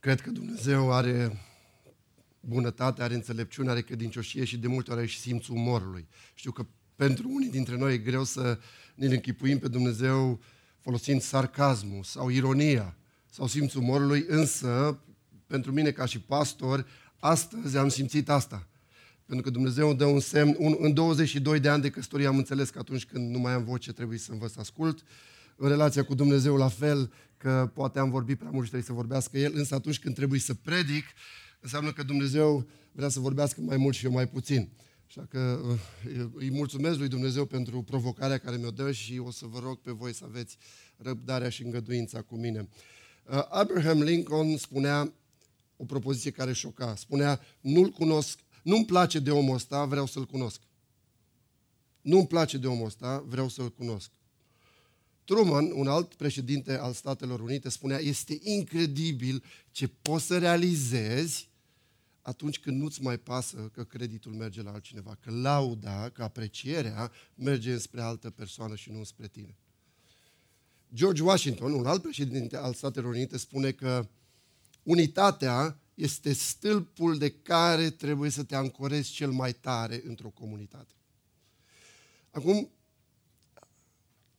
Cred că Dumnezeu are bunătate, are înțelepciune, are credincioșie și de multe ori are și simțul umorului. Știu că pentru unii dintre noi e greu să ne închipuim pe Dumnezeu folosind sarcasmul sau ironia sau simțul umorului, însă, pentru mine ca și pastor, astăzi am simțit asta. Pentru că Dumnezeu îmi dă un semn. Un, în 22 de ani de căsătorie am înțeles că atunci când nu mai am voce trebuie să învăț să ascult. În relația cu Dumnezeu la fel, că poate am vorbit prea mult și trebuie să vorbească El, însă atunci când trebuie să predic, înseamnă că Dumnezeu vrea să vorbească mai mult și eu mai puțin. Așa că uh, îi mulțumesc lui Dumnezeu pentru provocarea care mi-o dă și o să vă rog pe voi să aveți răbdarea și îngăduința cu mine. Uh, Abraham Lincoln spunea o propoziție care șoca. Spunea, nu-l cunosc, nu-mi place de omul ăsta, vreau să-l cunosc. Nu-mi place de omul ăsta, vreau să-l cunosc. Truman, un alt președinte al Statelor Unite, spunea, este incredibil ce poți să realizezi atunci când nu-ți mai pasă că creditul merge la altcineva, că lauda, că aprecierea merge spre altă persoană și nu spre tine. George Washington, un alt președinte al Statelor Unite, spune că unitatea este stâlpul de care trebuie să te ancorezi cel mai tare într-o comunitate. Acum,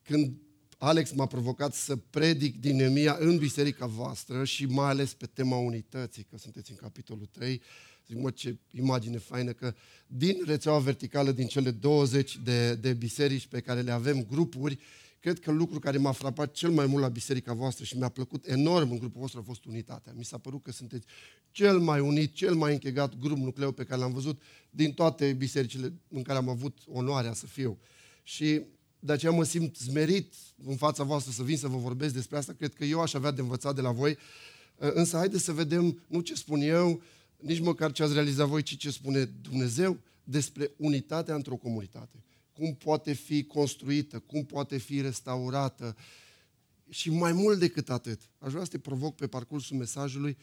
când Alex m-a provocat să predic din Nemia în biserica voastră și mai ales pe tema unității, că sunteți în capitolul 3. Zic, mă, ce imagine faină că din rețeaua verticală, din cele 20 de, de biserici pe care le avem, grupuri, cred că lucru care m-a frapat cel mai mult la biserica voastră și mi-a plăcut enorm în grupul vostru a fost unitatea. Mi s-a părut că sunteți cel mai unit, cel mai închegat grup nucleu pe care l-am văzut din toate bisericile în care am avut onoarea să fiu. Și de aceea mă simt zmerit în fața voastră să vin să vă vorbesc despre asta. Cred că eu aș avea de învățat de la voi. Însă haideți să vedem nu ce spun eu, nici măcar ce ați realizat voi, ci ce spune Dumnezeu despre unitatea într-o comunitate. Cum poate fi construită, cum poate fi restaurată. Și mai mult decât atât, aș vrea să te provoc pe parcursul mesajului,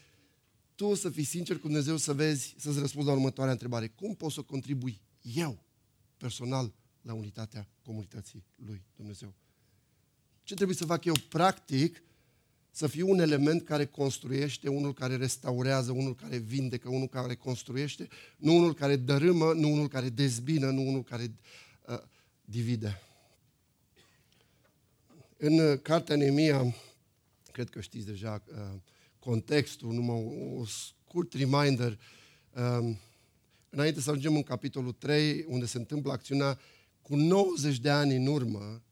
tu să fii sincer cu Dumnezeu să vezi, să-ți răspunzi la următoarea întrebare. Cum pot să contribui eu, personal, la unitatea comunității lui Dumnezeu. Ce trebuie să fac eu practic? Să fiu un element care construiește, unul care restaurează, unul care vindecă, unul care construiește, nu unul care dărâmă, nu unul care dezbină, nu unul care uh, divide. În uh, cartea Nemia, cred că știți deja uh, contextul, numai un scurt reminder, uh, înainte să ajungem în capitolul 3, unde se întâmplă acțiunea cu 90 de ani în urmă,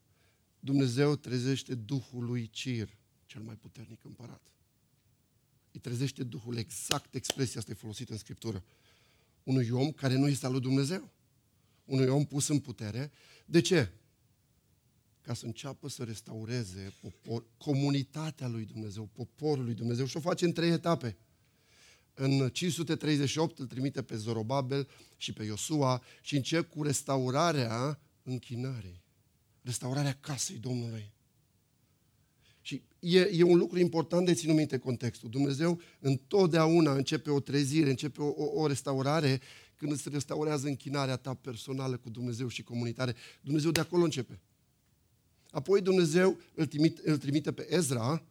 Dumnezeu trezește Duhul lui Cir, cel mai puternic împărat. Îi trezește Duhul, exact expresia asta e folosită în Scriptură. Unui om care nu este al lui Dumnezeu. Unui om pus în putere. De ce? Ca să înceapă să restaureze popor, comunitatea lui Dumnezeu, poporul lui Dumnezeu și o face în trei etape. În 538 îl trimite pe Zorobabel și pe Iosua și încep cu restaurarea închinării, restaurarea casei Domnului. Și e, e un lucru important de ținut minte contextul. Dumnezeu întotdeauna începe o trezire, începe o, o, o restaurare când îți restaurează închinarea ta personală cu Dumnezeu și comunitare. Dumnezeu de acolo începe. Apoi Dumnezeu îl trimite, îl trimite pe Ezra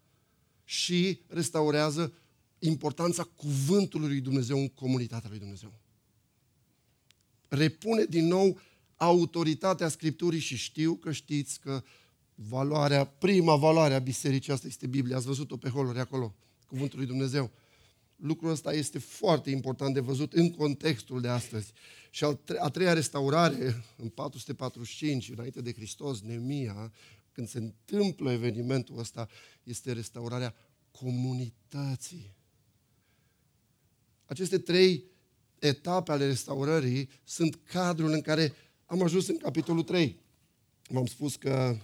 și restaurează importanța cuvântului lui Dumnezeu în comunitatea lui Dumnezeu. Repune din nou autoritatea Scripturii și știu că știți că valoarea, prima valoare a bisericii asta este Biblia. Ați văzut-o pe holuri acolo, cuvântul lui Dumnezeu. Lucrul ăsta este foarte important de văzut în contextul de astăzi. Și a treia restaurare, în 445, înainte de Hristos, Nemia, când se întâmplă evenimentul ăsta, este restaurarea comunității. Aceste trei etape ale restaurării sunt cadrul în care am ajuns în capitolul 3. V-am spus că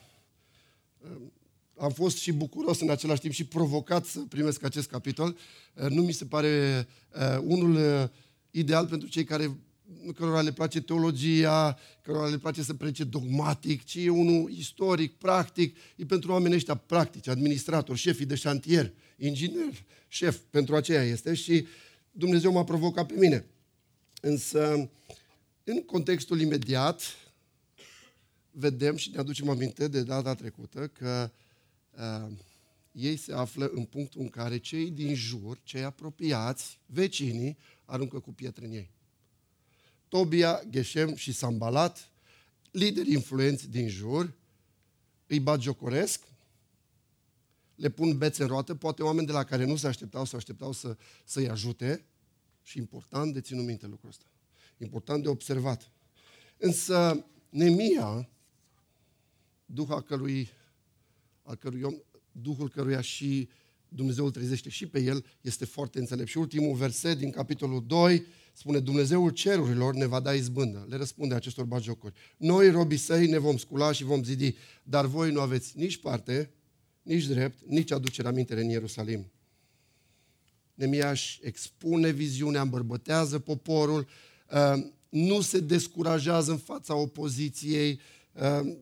uh, am fost și bucuros în același timp și provocat să primesc acest capitol. Uh, nu mi se pare uh, unul ideal pentru cei care cărora le place teologia, cărora le place să prece dogmatic, ci e unul istoric, practic, e pentru oamenii ăștia practici, administratori, șefii de șantier, inginer, șef, pentru aceea este și Dumnezeu m-a provocat pe mine. Însă, în contextul imediat, vedem și ne aducem aminte de data trecută că uh, ei se află în punctul în care cei din jur, cei apropiați, vecinii, aruncă cu pietre în ei. Tobia, Geshem și Sambalat, lideri influenți din jur, îi bat jocoresc, le pun bețe în roată, poate oameni de la care nu se așteptau, se așteptau să, să-i ajute și important de ținut minte lucrul ăsta. Important de observat. Însă Nemia, Duhul cărui, al cărui om, Duhul căruia și Dumnezeu îl trezește și pe el, este foarte înțelept. Și ultimul verset din capitolul 2 spune, Dumnezeul cerurilor ne va da izbândă. Le răspunde acestor bagiocuri. Noi, robii săi, ne vom scula și vom zidi, dar voi nu aveți nici parte, nici drept, nici aducerea mintele în Ierusalim. Nemia își expune viziunea, îmbărbătează poporul, uh, nu se descurajează în fața opoziției, uh,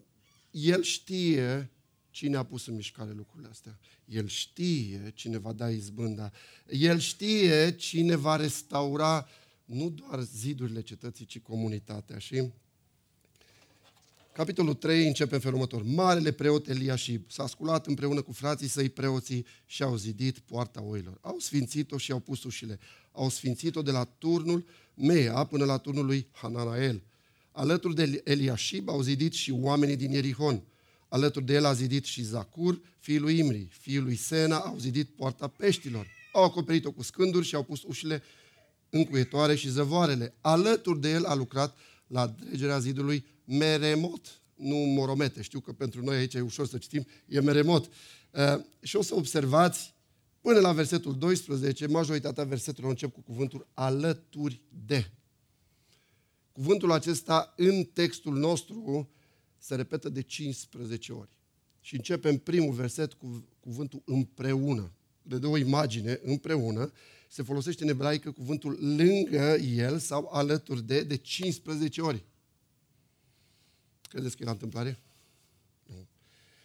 el știe cine a pus în mișcare lucrurile astea. El știe cine va da izbânda. El știe cine va restaura nu doar zidurile cetății, ci comunitatea. Și capitolul 3 începe în felul următor. Marele preot Eliashib s-a sculat împreună cu frații săi preoții și au zidit poarta oilor. Au sfințit-o și au pus ușile. Au sfințit-o de la turnul Mea până la turnul lui Hananael. Alături de Eliashib au zidit și oamenii din Ierihon. Alături de el a zidit și Zacur, fiul lui Imri, fiul lui Sena, au zidit poarta peștilor. Au acoperit-o cu scânduri și au pus ușile încuietoare și zăvoarele. Alături de el a lucrat la dregerea zidului Meremot, nu Moromete. Știu că pentru noi aici e ușor să citim, e Meremot. Uh, și o să observați, până la versetul 12, majoritatea versetelor încep cu cuvântul alături de. Cuvântul acesta în textul nostru se repetă de 15 ori. Și începem primul verset cu cuvântul împreună. De două imagine, împreună, se folosește în ebraică cuvântul lângă el sau alături de, de 15 ori. Credeți că e la întâmplare? Nu.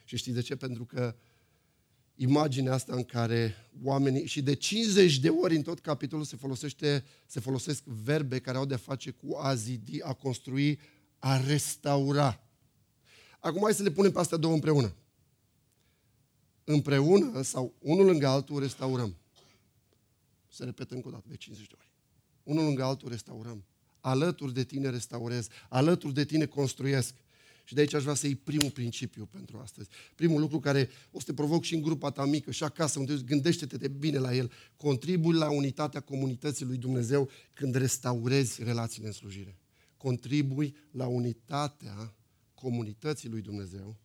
Și știți de ce? Pentru că imaginea asta în care oamenii, și de 50 de ori în tot capitolul se, folosește, se folosesc verbe care au de-a face cu a zidi, a construi, a restaura. Acum hai să le punem pe astea două împreună. Împreună sau unul lângă altul restaurăm. Se repetă încă o dată de 50 de ori. Unul lângă altul restaurăm. Alături de tine restaurez. Alături de tine construiesc. Și de aici aș vrea să iei primul principiu pentru astăzi. Primul lucru care o să te provoc și în grupa ta mică și acasă, unde gândește-te de bine la el. Contribui la unitatea comunității lui Dumnezeu când restaurezi relațiile în slujire. Contribui la unitatea comunității lui Dumnezeu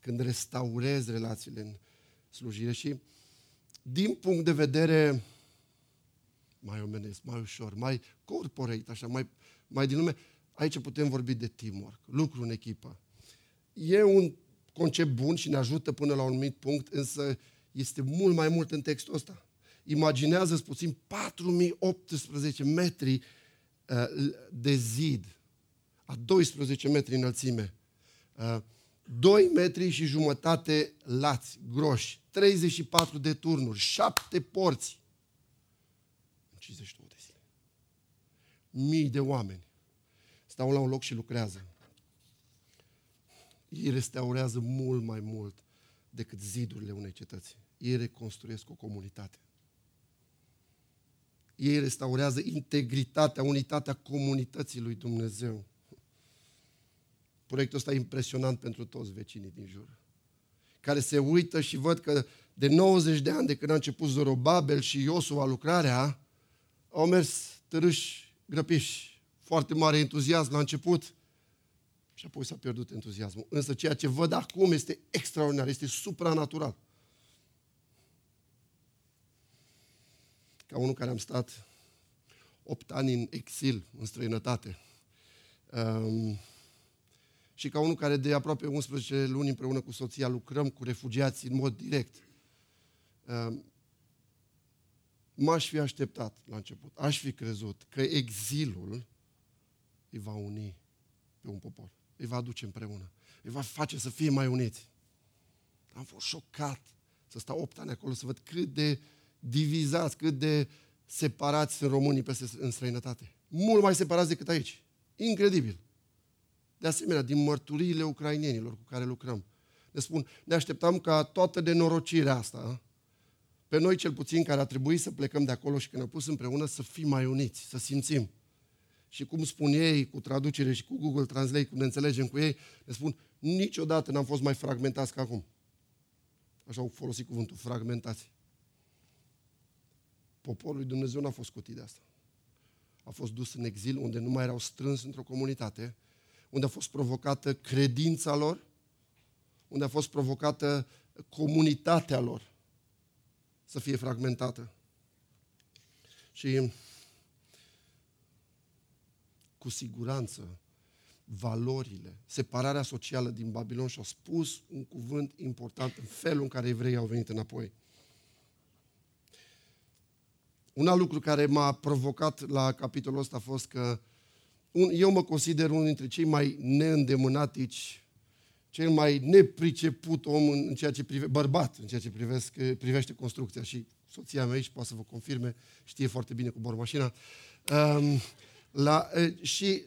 când restaurezi relațiile în slujire și din punct de vedere mai omenesc, mai ușor, mai corporate, așa, mai, mai din lume, aici putem vorbi de teamwork, lucru în echipă. E un concept bun și ne ajută până la un anumit punct, însă este mult mai mult în textul ăsta. Imaginează-ți puțin 4018 metri uh, de zid, a 12 metri înălțime, uh, 2 metri și jumătate lați, groși, 34 de turnuri, 7 porți, 52 de zile. Mii de oameni stau la un loc și lucrează. Ei restaurează mult mai mult decât zidurile unei cetăți. Ei reconstruiesc o comunitate. Ei restaurează integritatea, unitatea comunității lui Dumnezeu. Proiectul ăsta e impresionant pentru toți vecinii din jur, care se uită și văd că de 90 de ani de când a început Zorobabel și Iosua lucrarea, au mers târâși, grăpiși, foarte mare entuziasm la început și apoi s-a pierdut entuziasmul. Însă ceea ce văd acum este extraordinar, este supranatural. Ca unul care am stat 8 ani în exil, în străinătate, um, și ca unul care de aproape 11 luni împreună cu soția lucrăm cu refugiați în mod direct, um, m-aș fi așteptat la început, aș fi crezut că exilul îi va uni pe un popor, îi va aduce împreună, îi va face să fie mai uniți. Am fost șocat să stau 8 ani acolo, să văd cât de divizați, cât de separați sunt românii peste în străinătate. Mult mai separați decât aici. Incredibil. De asemenea, din mărturiile ucrainienilor cu care lucrăm, Ne spun, ne așteptam ca toată nenorocirea asta, pe noi cel puțin care a trebuit să plecăm de acolo și când ne-am pus împreună să fim mai uniți, să simțim. Și cum spun ei, cu traducere și cu Google Translate, cum ne înțelegem cu ei, ne spun, niciodată n-am fost mai fragmentați ca acum. Așa au folosit cuvântul, fragmentați. Poporul lui Dumnezeu n-a fost scutit de asta. A fost dus în exil unde nu mai erau strâns într-o comunitate, unde a fost provocată credința lor, unde a fost provocată comunitatea lor să fie fragmentată. Și cu siguranță valorile, separarea socială din Babilon și a spus un cuvânt important în felul în care evreii au venit înapoi. Un alt lucru care m-a provocat la capitolul ăsta a fost că un, eu mă consider unul dintre cei mai neîndemânatici, cel mai nepriceput om în, în ceea ce prive, bărbat în ceea ce privesc, privește construcția și soția mea aici poate să vă confirme, știe foarte bine cu bormașina. Um, la, și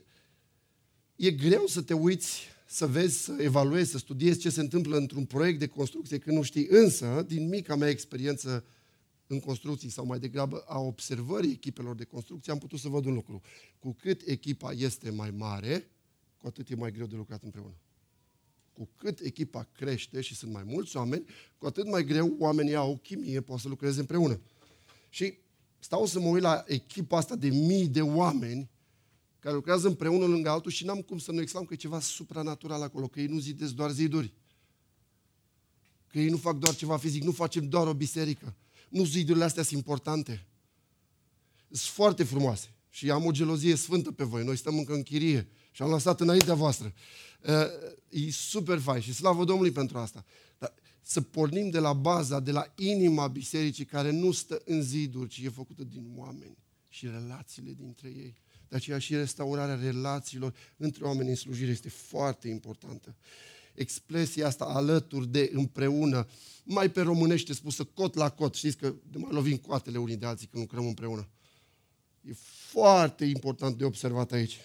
e greu să te uiți, să vezi, să evaluezi, să studiezi ce se întâmplă într-un proiect de construcție când nu știi. Însă, din mica mea experiență în construcții sau mai degrabă a observării echipelor de construcție, am putut să văd un lucru. Cu cât echipa este mai mare, cu atât e mai greu de lucrat împreună. Cu cât echipa crește și sunt mai mulți oameni, cu atât mai greu oamenii au chimie, pot să lucreze împreună. Și stau să mă uit la echipa asta de mii de oameni care lucrează împreună lângă altul și n-am cum să nu exclam că e ceva supranatural acolo, că ei nu zidesc doar ziduri. Că ei nu fac doar ceva fizic, nu facem doar o biserică. Nu zidurile astea sunt importante. Sunt foarte frumoase și am o gelozie sfântă pe voi. Noi stăm încă în chirie și am lăsat înaintea voastră. Uh, e super fain și slavă Domnului pentru asta. Dar să pornim de la baza, de la inima bisericii care nu stă în ziduri, ci e făcută din oameni și relațiile dintre ei. De aceea și restaurarea relațiilor între oameni în slujire este foarte importantă. Expresia asta alături de împreună, mai pe românește spusă cot la cot. Știți că mai lovim coatele unii de alții când lucrăm împreună. E foarte important de observat aici.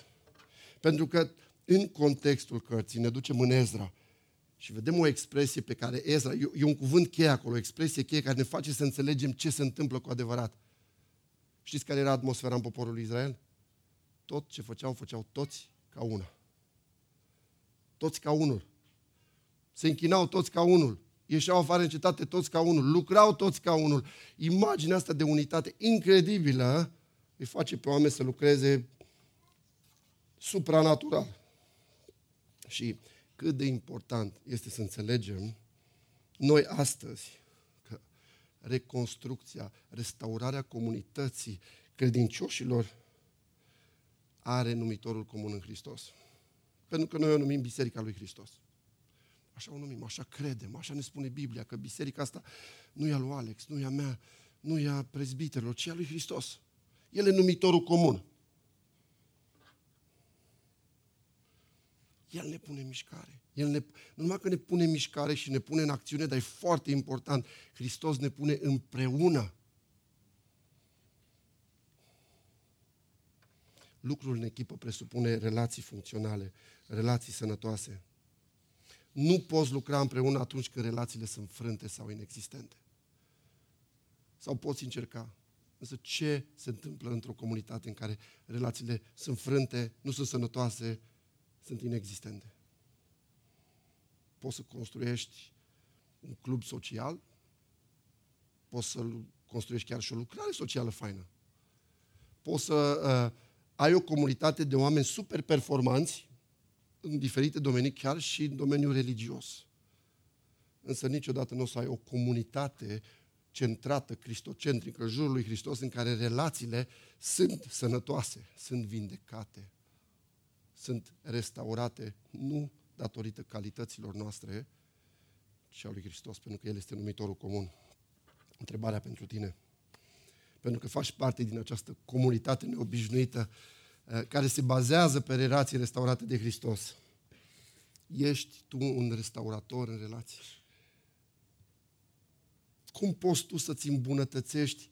Pentru că în contextul cărții ne ducem în Ezra și vedem o expresie pe care Ezra, e un cuvânt cheie acolo, o expresie cheie care ne face să înțelegem ce se întâmplă cu adevărat. Știți care era atmosfera în poporul Israel? Tot ce făceau, făceau toți ca una. Toți ca unul. Se închinau toți ca unul. Ieșeau afară în cetate toți ca unul. Lucrau toți ca unul. Imaginea asta de unitate incredibilă îi face pe oameni să lucreze supranatural. Și cât de important este să înțelegem noi astăzi că reconstrucția, restaurarea comunității credincioșilor are numitorul comun în Hristos. Pentru că noi o numim Biserica lui Hristos. Așa o numim, așa credem, așa ne spune Biblia, că biserica asta nu e a lui Alex, nu e a mea, nu e a prezbiterilor, ci a lui Hristos. El e numitorul comun. El ne pune în mișcare. El ne, nu numai că ne pune în mișcare și ne pune în acțiune, dar e foarte important, Hristos ne pune împreună lucrul în echipă presupune relații funcționale, relații sănătoase. Nu poți lucra împreună atunci când relațiile sunt frânte sau inexistente. Sau poți încerca. Însă ce se întâmplă într-o comunitate în care relațiile sunt frânte, nu sunt sănătoase, sunt inexistente? Poți să construiești un club social, poți să construiești chiar și o lucrare socială faină. Poți să uh, ai o comunitate de oameni super performanți în diferite domenii, chiar și în domeniul religios. Însă niciodată nu o să ai o comunitate centrată, cristocentrică, în jurul lui Hristos, în care relațiile sunt sănătoase, sunt vindecate, sunt restaurate, nu datorită calităților noastre, ci a lui Hristos, pentru că El este numitorul comun. Întrebarea pentru tine pentru că faci parte din această comunitate neobișnuită eh, care se bazează pe relații restaurate de Hristos. Ești tu un restaurator în relații. Cum poți tu să-ți îmbunătățești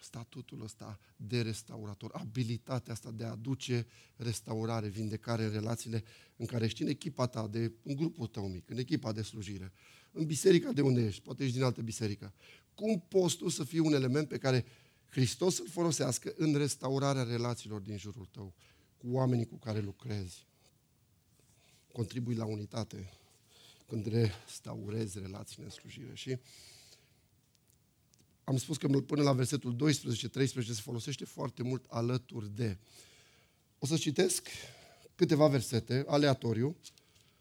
statutul ăsta de restaurator, abilitatea asta de a aduce restaurare, vindecare în relațiile în care ești în echipa ta, de, în grupul tău mic, în echipa de slujire, în biserica de unde ești, poate ești din altă biserică. Cum poți tu să fii un element pe care Hristos îl folosească în restaurarea relațiilor din jurul tău, cu oamenii cu care lucrezi? Contribui la unitate când restaurezi relațiile în slujire. Și am spus că până la versetul 12-13 se folosește foarte mult alături de. O să citesc câteva versete, aleatoriu,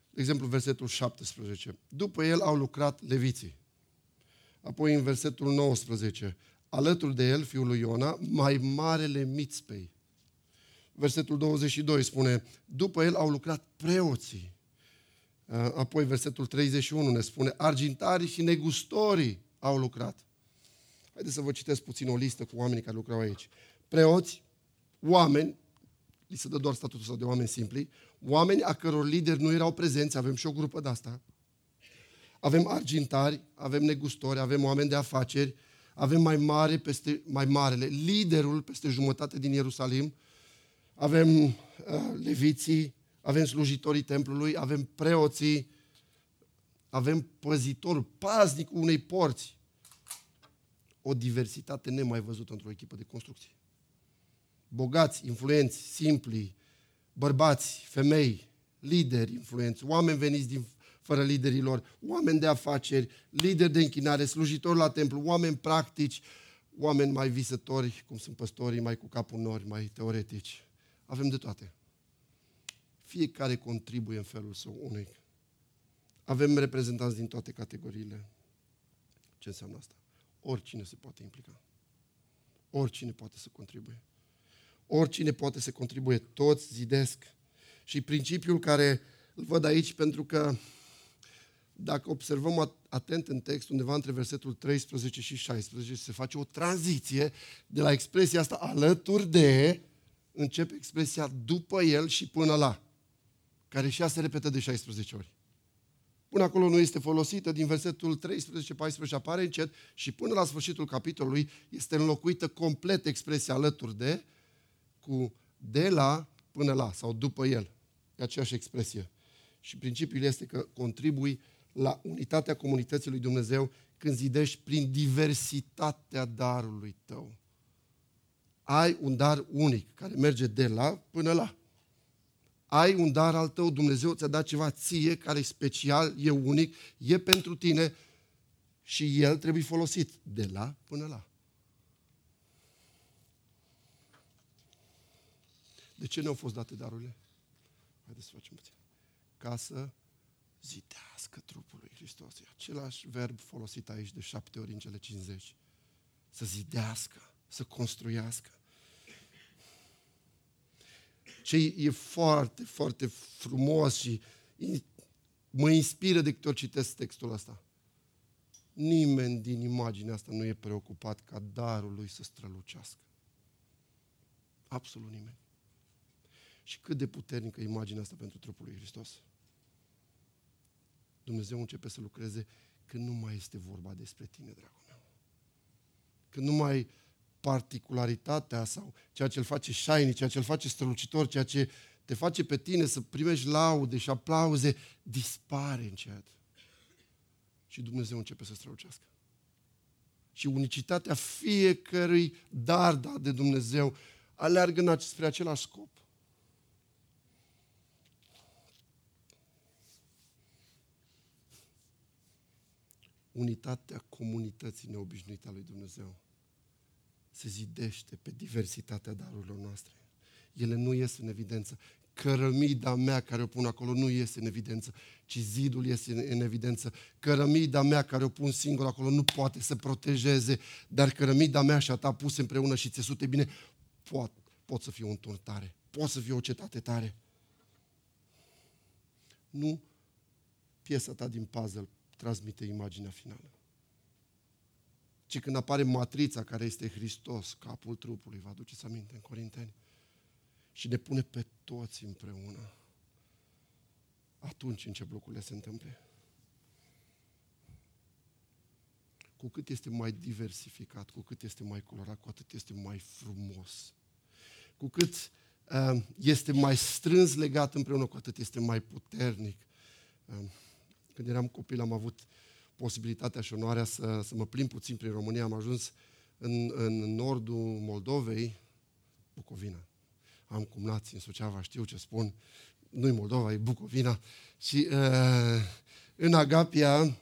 de exemplu versetul 17. După el au lucrat leviții. Apoi în versetul 19, alături de el, fiul lui Iona, mai marele mițpei. Versetul 22 spune, după el au lucrat preoții. Apoi versetul 31 ne spune, argintarii și negustorii au lucrat. Haideți să vă citesc puțin o listă cu oamenii care lucrau aici. Preoți, oameni, li se dă doar statutul sau de oameni simpli, oameni a căror lideri nu erau prezenți, avem și o grupă de asta. Avem argintari, avem negustori, avem oameni de afaceri, avem mai mare peste mai marele, liderul peste jumătate din Ierusalim, avem uh, leviții, avem slujitorii templului, avem preoții, avem păzitorul, paznicul unei porți, o diversitate nemai văzută într-o echipă de construcție. Bogați, influenți, simpli, bărbați, femei, lideri influenți, oameni veniți din fără liderilor, oameni de afaceri, lideri de închinare, slujitori la templu, oameni practici, oameni mai visători, cum sunt păstorii, mai cu capul nori, mai teoretici. Avem de toate. Fiecare contribuie în felul său unic. Avem reprezentanți din toate categoriile. Ce înseamnă asta? Oricine se poate implica. Oricine poate să contribuie. Oricine poate să contribuie. Toți zidesc. Și principiul care îl văd aici, pentru că dacă observăm atent în text, undeva între versetul 13 și 16, se face o tranziție de la expresia asta alături de, începe expresia după el și până la, care și ea se repetă de 16 ori. Până acolo nu este folosită, din versetul 13-14 apare încet și până la sfârșitul capitolului este înlocuită complet expresia alături de, cu de la până la sau după el. E aceeași expresie. Și principiul este că contribui la unitatea comunității lui Dumnezeu când zidești prin diversitatea darului tău. Ai un dar unic care merge de la până la ai un dar al tău, Dumnezeu ți-a dat ceva ție care e special, e unic, e pentru tine și el trebuie folosit de la până la. De ce ne-au fost date darurile? Haideți să facem puțin. Ca să zidească trupul lui Hristos. E același verb folosit aici de șapte ori în cele 50. Să zidească, să construiască ce e foarte, foarte frumos și mă inspiră de câte ori citesc textul ăsta. Nimeni din imaginea asta nu e preocupat ca darul lui să strălucească. Absolut nimeni. Și cât de puternică e imaginea asta pentru trupul lui Hristos. Dumnezeu începe să lucreze când nu mai este vorba despre tine, dragul meu. Când nu mai particularitatea sau ceea ce îl face shiny, ceea ce îl face strălucitor, ceea ce te face pe tine să primești laude și aplauze, dispare încet. Și Dumnezeu începe să strălucească. Și unicitatea fiecărui dar dat de Dumnezeu aleargă spre același scop. Unitatea comunității neobișnuite a lui Dumnezeu se zidește pe diversitatea darurilor noastre. Ele nu ies în evidență. Cărămida mea care o pun acolo nu iese în evidență, ci zidul iese în evidență. Cărămida mea care o pun singur acolo nu poate să protejeze, dar cărămida mea și a ta puse împreună și țesute bine, pot, pot să fie un turn tare, pot să fie o cetate tare. Nu piesa ta din puzzle transmite imaginea finală ci când apare matrița care este Hristos, capul trupului, vă aduceți aminte în Corinteni, și ne pune pe toți împreună, atunci încep lucrurile se întâmple. cu cât este mai diversificat, cu cât este mai colorat, cu atât este mai frumos. Cu cât uh, este mai strâns legat împreună, cu atât este mai puternic. Uh, când eram copil am avut posibilitatea și onoarea să, să mă plimb puțin prin România. Am ajuns în, în nordul Moldovei, Bucovina. Am cumnați în Suceava, știu ce spun. Nu-i Moldova, e Bucovina. Și uh, în Agapia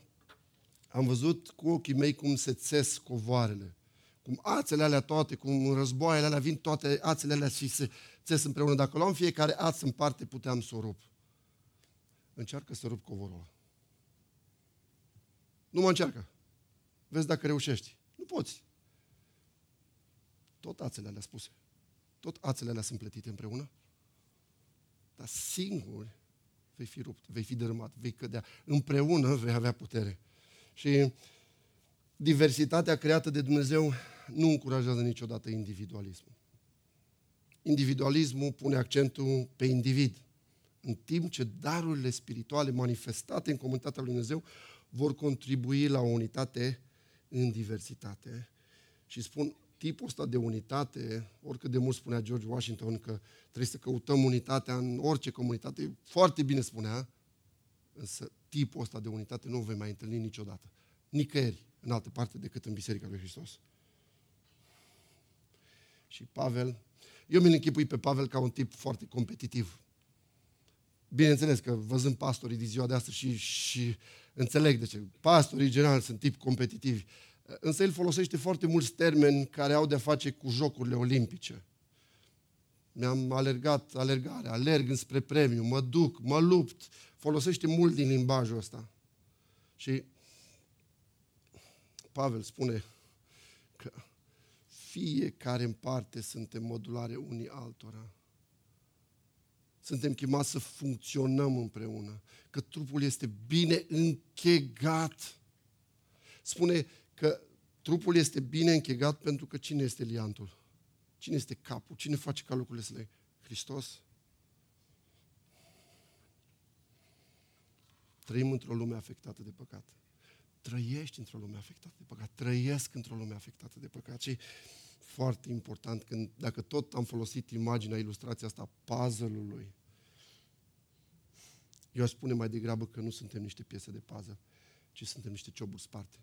am văzut cu ochii mei cum se țes covoarele. Cum ațele alea toate, cum în războaiele alea vin toate ațele alea și se țes împreună. Dacă luam fiecare ață în parte, puteam să o rup. Încearcă să rup covorul ăla. Nu mă încearcă. Vezi dacă reușești. Nu poți. Tot ațele alea spuse. Tot ațele alea sunt plătite împreună. Dar singur vei fi rupt, vei fi dărâmat, vei cădea. Împreună vei avea putere. Și diversitatea creată de Dumnezeu nu încurajează niciodată individualismul. Individualismul pune accentul pe individ, în timp ce darurile spirituale manifestate în comunitatea lui Dumnezeu vor contribui la o unitate în diversitate. Și spun, tipul ăsta de unitate, oricât de mult spunea George Washington că trebuie să căutăm unitatea în orice comunitate, foarte bine spunea, însă tipul ăsta de unitate nu o vei mai întâlni niciodată. Nicăieri în altă parte decât în Biserica lui Hristos. Și Pavel, eu mi-l închipui pe Pavel ca un tip foarte competitiv. Bineînțeles că văzând pastorii din ziua de astăzi și, și înțeleg de ce. Pastorii general sunt tip competitivi. Însă el folosește foarte mulți termeni care au de-a face cu jocurile olimpice. Mi-am alergat alergare, alerg înspre premiu, mă duc, mă lupt. Folosește mult din limbajul ăsta. Și Pavel spune că fiecare în parte suntem modulare unii altora. Suntem chemați să funcționăm împreună, că trupul este bine închegat. Spune că trupul este bine închegat pentru că cine este liantul? Cine este capul? Cine face ca lucrurile să le... Hristos? Trăim într-o lume afectată de păcat. Trăiești într-o lume afectată de păcat. Trăiesc într-o lume afectată de păcat. Și foarte important, când, dacă tot am folosit imaginea, ilustrația asta, puzzle-ului, eu aș spune mai degrabă că nu suntem niște piese de pază, ci suntem niște cioburi sparte.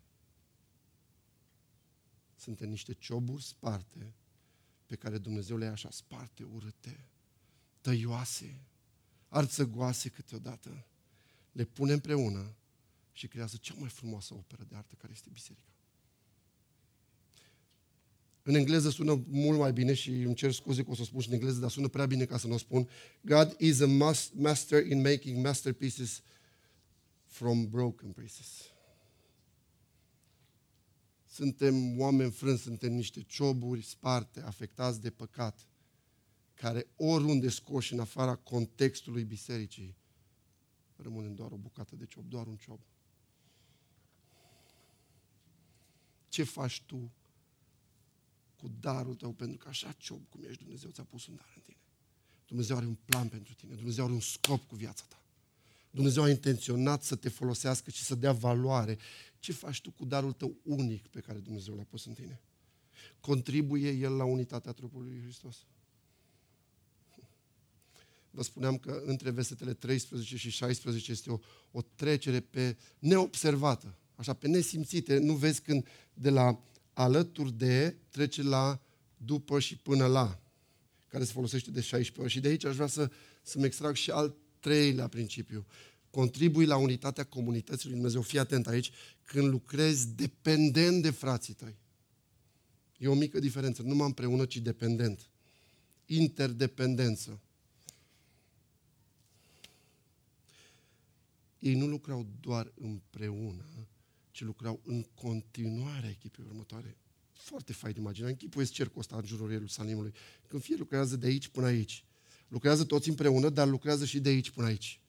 Suntem niște cioburi sparte pe care Dumnezeu le-a așa sparte, urâte, tăioase, arțăgoase câteodată. Le pune împreună și creează cea mai frumoasă operă de artă care este biserica. În engleză sună mult mai bine și îmi cer scuze că o să o spun și în engleză, dar sună prea bine ca să nu o spun. God is a master in making masterpieces from broken pieces. Suntem oameni frânți, suntem niște cioburi sparte, afectați de păcat, care oriunde scoși în afara contextului bisericii, rămânem doar o bucată de ciob, doar un ciob. Ce faci tu cu darul tău, pentru că așa ciob cum ești, Dumnezeu ți-a pus un dar în tine. Dumnezeu are un plan pentru tine, Dumnezeu are un scop cu viața ta. Dumnezeu a intenționat să te folosească și să dea valoare. Ce faci tu cu darul tău unic pe care Dumnezeu l-a pus în tine? Contribuie El la unitatea trupului lui Hristos? Vă spuneam că între versetele 13 și 16 este o, o trecere pe neobservată, așa, pe nesimțite. Nu vezi când de la alături de trece la după și până la, care se folosește de 16 ori. Și de aici aș vrea să, să-mi extrag și al treilea principiu. Contribui la unitatea comunității lui Dumnezeu. Fii atent aici, când lucrezi dependent de frații tăi. E o mică diferență. Nu mă împreună, ci dependent. Interdependență. Ei nu lucrau doar împreună, ci lucrau în continuare echipei următoare. Foarte fain de imaginat. Închipuiesc cercul ăsta în jurul Ierusalimului. Când fie lucrează de aici până aici. Lucrează toți împreună, dar lucrează și de aici până aici.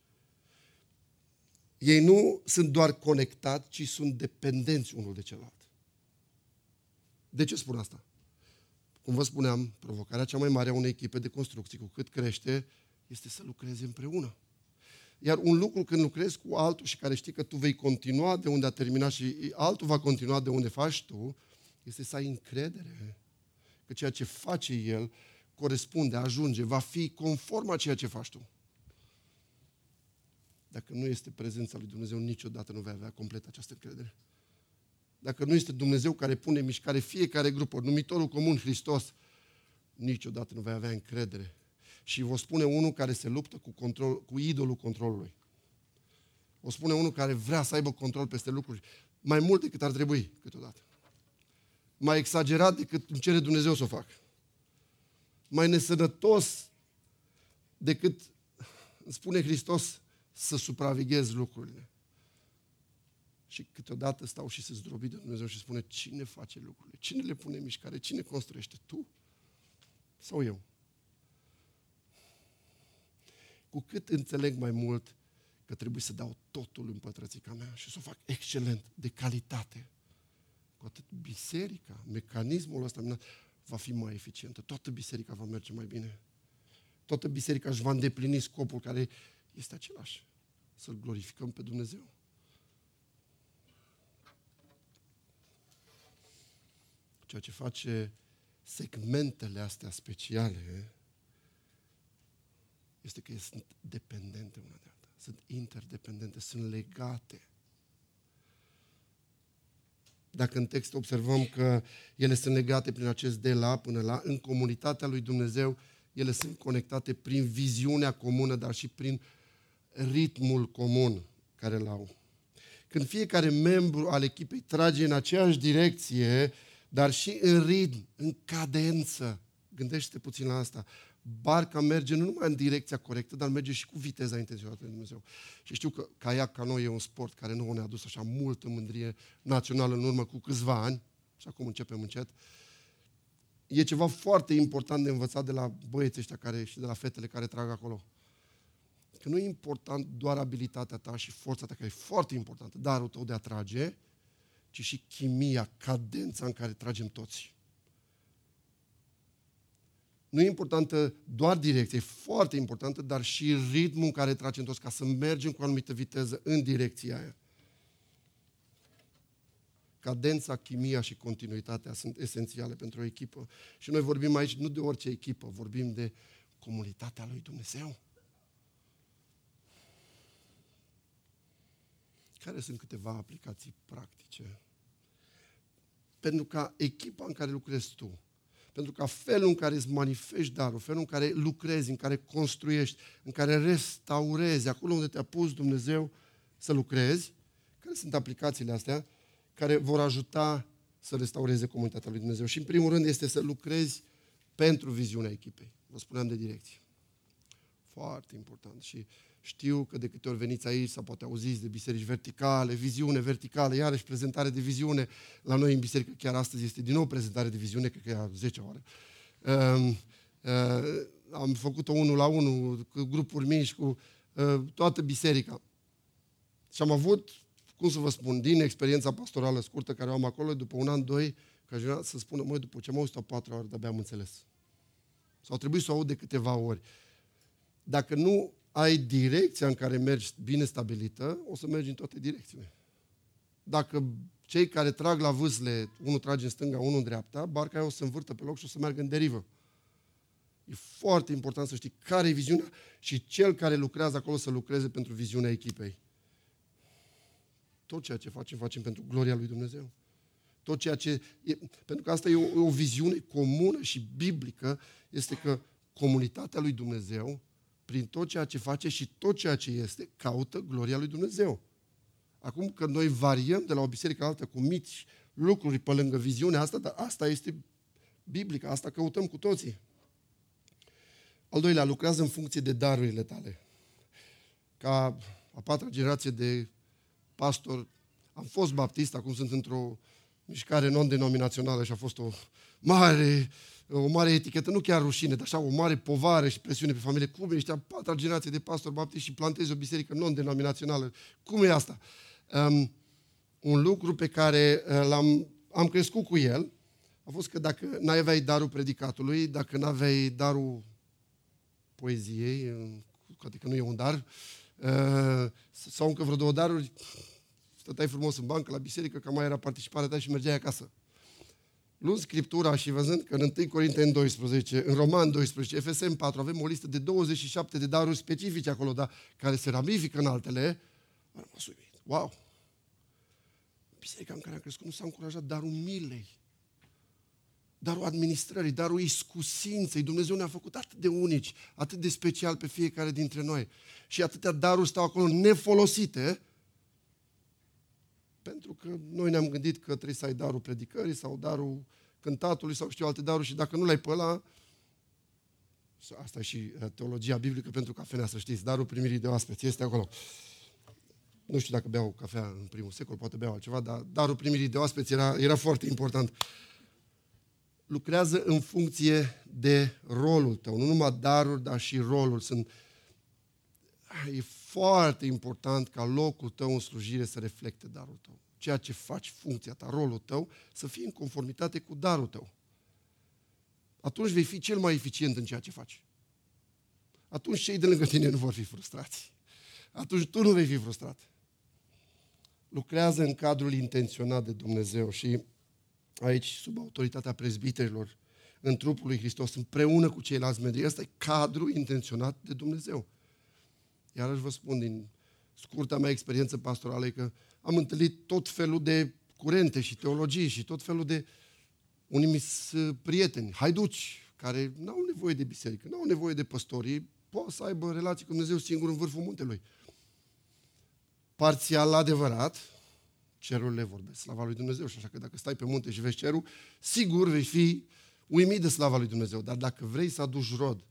Ei nu sunt doar conectați, ci sunt dependenți unul de celălalt. De ce spun asta? Cum vă spuneam, provocarea cea mai mare a unei echipe de construcții, cu cât crește, este să lucreze împreună. Iar un lucru când lucrezi cu altul și care știi că tu vei continua de unde a terminat și altul va continua de unde faci tu, este să ai încredere că ceea ce face el corespunde, ajunge, va fi conform a ceea ce faci tu. Dacă nu este prezența lui Dumnezeu, niciodată nu vei avea complet această încredere. Dacă nu este Dumnezeu care pune în mișcare fiecare grup, numitorul comun, Hristos, niciodată nu vei avea încredere. Și vă spune unul care se luptă cu, control, cu idolul controlului. O spune unul care vrea să aibă control peste lucruri mai mult decât ar trebui câteodată. Mai exagerat decât îmi cere Dumnezeu să o facă. Mai nesănătos decât îmi spune Hristos să supraveghez lucrurile. Și câteodată stau și se zdrobi de Dumnezeu și spune, cine face lucrurile? Cine le pune în mișcare? Cine construiește? Tu? Sau eu? Cu cât înțeleg mai mult că trebuie să dau totul în pătrățica mea și să o fac excelent, de calitate, cu atât biserica, mecanismul ăsta va fi mai eficientă. Toată biserica va merge mai bine. Toată biserica își va îndeplini scopul care este același. Să-L glorificăm pe Dumnezeu. Ceea ce face segmentele astea speciale este că sunt dependente una de alta. Sunt interdependente, sunt legate. Dacă în text observăm că ele sunt legate prin acest de la până la, în comunitatea lui Dumnezeu, ele sunt conectate prin viziunea comună, dar și prin ritmul comun care îl au. Când fiecare membru al echipei trage în aceeași direcție, dar și în ritm, în cadență, gândește puțin la asta, barca merge nu numai în direcția corectă, dar merge și cu viteza intenționată de Dumnezeu. Și știu că caiac ca noi e un sport care nu ne-a adus așa multă mândrie națională în urmă cu câțiva ani, și acum începem încet. E ceva foarte important de învățat de la băieții ăștia care, și de la fetele care trag acolo. Că nu e important doar abilitatea ta și forța ta, care e foarte importantă, darul tău de a trage, ci și chimia, cadența în care tragem toți. Nu e importantă doar direcția, e foarte importantă, dar și ritmul în care tragem toți, ca să mergem cu o anumită viteză în direcția aia. Cadența, chimia și continuitatea sunt esențiale pentru o echipă. Și noi vorbim aici nu de orice echipă, vorbim de comunitatea lui Dumnezeu. Care sunt câteva aplicații practice? Pentru ca echipa în care lucrezi tu, pentru ca felul în care îți manifesti darul, felul în care lucrezi, în care construiești, în care restaurezi, acolo unde te-a pus Dumnezeu să lucrezi, care sunt aplicațiile astea care vor ajuta să restaureze comunitatea lui Dumnezeu. Și în primul rând este să lucrezi pentru viziunea echipei. Vă spuneam de direcție. Foarte important. Și știu că de câte ori veniți aici sau poate auziți de biserici verticale, viziune verticală, iarăși prezentare de viziune. La noi în biserică chiar astăzi este din nou prezentare de viziune, cred că e a 10 ore. Uh, uh, am făcut-o unul la unul, cu grupuri mici, cu uh, toată biserica. Și am avut, cum să vă spun, din experiența pastorală scurtă care o am acolo, după un an, doi, că să spună, măi, după ce am auzit-o patru ori, de-abia am înțeles. Sau trebuie să o aud de câteva ori. Dacă nu ai direcția în care mergi bine stabilită, o să mergi în toate direcțiile. Dacă cei care trag la vâsle, unul trage în stânga, unul în dreapta, barca aia o să învârtă pe loc și o să meargă în derivă. E foarte important să știi care e viziunea și cel care lucrează acolo să lucreze pentru viziunea echipei. Tot ceea ce facem, facem pentru gloria lui Dumnezeu. Tot ceea ce... E, pentru că asta e o, o viziune comună și biblică, este că comunitatea lui Dumnezeu prin tot ceea ce face și tot ceea ce este, caută gloria lui Dumnezeu. Acum că noi variem de la o biserică altă cu mici lucruri pe lângă viziunea asta, dar asta este biblică, asta căutăm cu toții. Al doilea, lucrează în funcție de darurile tale. Ca a patra generație de pastor, am fost baptist, acum sunt într-o mișcare non-denominațională și a fost o mare o mare etichetă, nu chiar rușine, dar așa o mare povară și presiune pe familie. Cum ești a patra generație de pastor baptist și plantezi o biserică non-denominațională? Cum e asta? Um, un lucru pe care uh, l-am am crescut cu el a fost că dacă n-aveai darul predicatului, dacă n-aveai darul poeziei, adică nu e un dar, uh, sau încă vreo două daruri, stăteai frumos în bancă, la biserică, că mai era participarea ta și mergeai acasă. Luând Scriptura și văzând că în 1 Corinteni 12, în Roman 12, FSM 4, avem o listă de 27 de daruri specifice acolo, dar care se ramifică în altele, am rămas uimit. Wow! Biserica în care am crescut nu s-a încurajat darul milei, darul administrării, darul iscusinței. Dumnezeu ne-a făcut atât de unici, atât de special pe fiecare dintre noi. Și atâtea daruri stau acolo nefolosite, pentru că noi ne-am gândit că trebuie să ai darul predicării sau darul cântatului sau știu alte daruri și dacă nu l-ai pe ăla, asta e și uh, teologia biblică pentru cafenea, să știți, darul primirii de oaspeți este acolo. Nu știu dacă beau cafea în primul secol, poate beau altceva, dar darul primirii de oaspeți era, era foarte important. Lucrează în funcție de rolul tău, nu numai darul, dar și rolul. Sunt, e foarte important ca locul tău în slujire să reflecte darul tău. Ceea ce faci, funcția ta, rolul tău, să fie în conformitate cu darul tău. Atunci vei fi cel mai eficient în ceea ce faci. Atunci cei de lângă tine nu vor fi frustrați. Atunci tu nu vei fi frustrat. Lucrează în cadrul intenționat de Dumnezeu și aici, sub autoritatea prezbiterilor, în trupul lui Hristos, împreună cu ceilalți membri. Ăsta e cadrul intenționat de Dumnezeu. Iarăși vă spun din scurta mea experiență pastorală că am întâlnit tot felul de curente și teologii și tot felul de unii prieteni, haiduci, care nu au nevoie de biserică, nu au nevoie de păstori, pot să aibă relații cu Dumnezeu singur în vârful muntelui. Parțial adevărat, cerurile vorbesc, slava lui Dumnezeu. Și așa că dacă stai pe munte și vezi cerul, sigur vei fi uimit de slava lui Dumnezeu. Dar dacă vrei să aduci rod,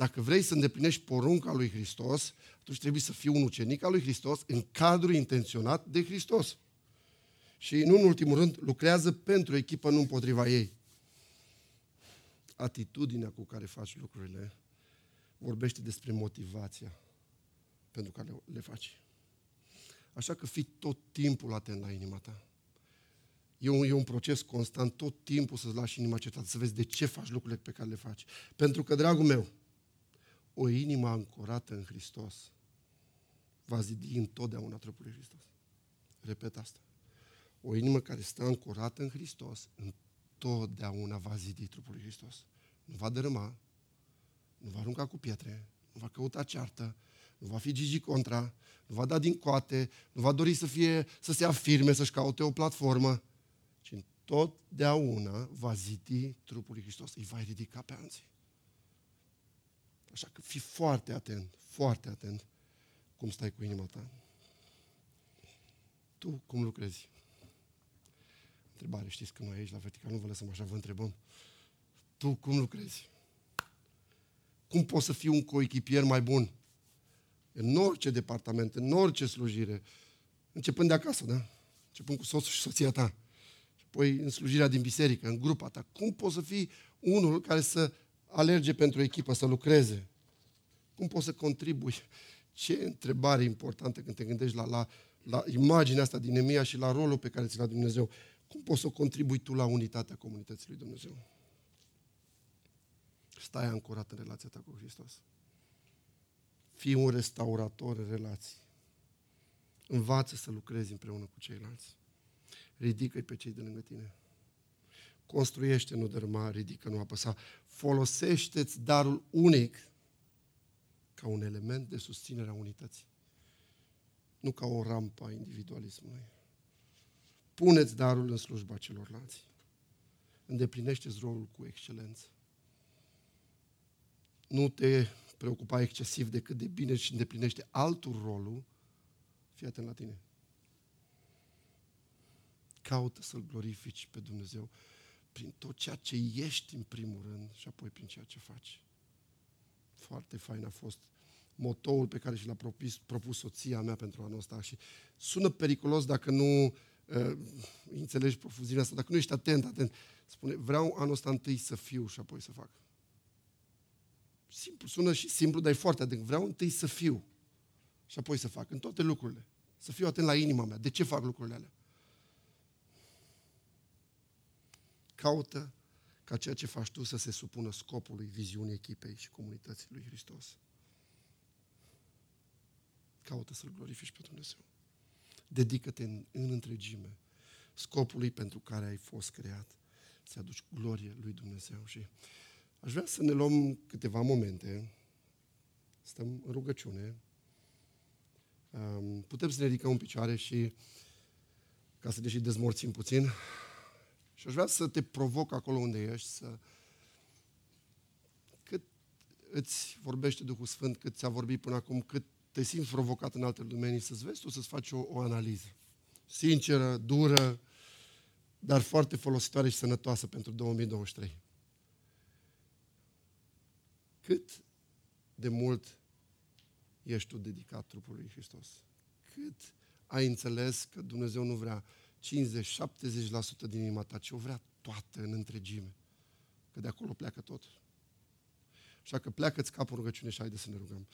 dacă vrei să îndeplinești porunca lui Hristos, atunci trebuie să fii un ucenic al lui Hristos în cadrul intenționat de Hristos. Și, nu în ultimul rând, lucrează pentru echipă, nu împotriva ei. Atitudinea cu care faci lucrurile vorbește despre motivația pentru care le faci. Așa că fii tot timpul atent la inima ta. E un, e un proces constant, tot timpul să-ți lași inima cetată, să vezi de ce faci lucrurile pe care le faci. Pentru că, dragul meu, o inimă ancorată în Hristos va zidi întotdeauna trupul lui Hristos. Repet asta. O inimă care stă ancorată în Hristos întotdeauna va zidi trupul lui Hristos. Nu va dărâma, nu va arunca cu pietre, nu va căuta ceartă, nu va fi Gigi contra, nu va da din coate, nu va dori să, fie, să se afirme, să-și caute o platformă, ci întotdeauna va zidi trupul lui Hristos, îi va ridica pe alții. Așa că fii foarte atent, foarte atent cum stai cu inima ta. Tu cum lucrezi? Întrebare, știți că noi aici la vertical nu vă lăsăm așa, vă întrebăm. Tu cum lucrezi? Cum poți să fii un coechipier mai bun? În orice departament, în orice slujire. Începând de acasă, da? Începând cu soțul și soția ta. Și apoi în slujirea din biserică, în grupa ta. Cum poți să fii unul care să alerge pentru echipă, să lucreze? Cum poți să contribui? Ce întrebare importantă când te gândești la, la, la imaginea asta din Emia și la rolul pe care ți l-a Dumnezeu. Cum poți să contribui tu la unitatea comunității lui Dumnezeu? Stai ancorat în relația ta cu Hristos. Fii un restaurator în relații. Învață să lucrezi împreună cu ceilalți. Ridică-i pe cei de lângă tine. Construiește, nu dărâma, ridică, nu apăsa. Folosește-ți darul unic ca un element de susținere a unității. Nu ca o rampă a individualismului. Puneți darul în slujba celorlalți. Îndeplinește-ți rolul cu excelență. Nu te preocupa excesiv de cât de bine și îndeplinește altul rolul, fii atent la tine. Caută să-L glorifici pe Dumnezeu prin tot ceea ce ești în primul rând și apoi prin ceea ce faci. Foarte fain a fost motoul pe care și l-a propus, propus soția mea pentru anul ăsta și sună periculos dacă nu uh, înțelegi profuziunea asta, dacă nu ești atent, atent. Spune, vreau anul ăsta întâi să fiu și apoi să fac. Simplu, sună și simplu, dar e foarte adânc. Vreau întâi să fiu și apoi să fac în toate lucrurile. Să fiu atent la inima mea. De ce fac lucrurile alea? Caută ca ceea ce faci tu să se supună scopului, viziunii echipei și comunității lui Hristos. caută să-L glorifici pe Dumnezeu. Dedică-te în, în întregime scopului pentru care ai fost creat, să aduci glorie lui Dumnezeu. Și aș vrea să ne luăm câteva momente, stăm în rugăciune, putem să ne ridicăm în picioare și ca să ne și dezmorțim puțin. Și aș vrea să te provoc acolo unde ești, să cât îți vorbește Duhul Sfânt, cât ți-a vorbit până acum, cât te simți provocat în alte domenii, să-ți vezi tu să-ți faci o, o analiză. Sinceră, dură, dar foarte folositoare și sănătoasă pentru 2023. Cât de mult ești tu dedicat trupului lui Hristos? Cât ai înțeles că Dumnezeu nu vrea 50-70% din inima ta, ci o vrea toată în întregime. Că de acolo pleacă tot. Așa că pleacă-ți capul rugăciune și haide să ne rugăm.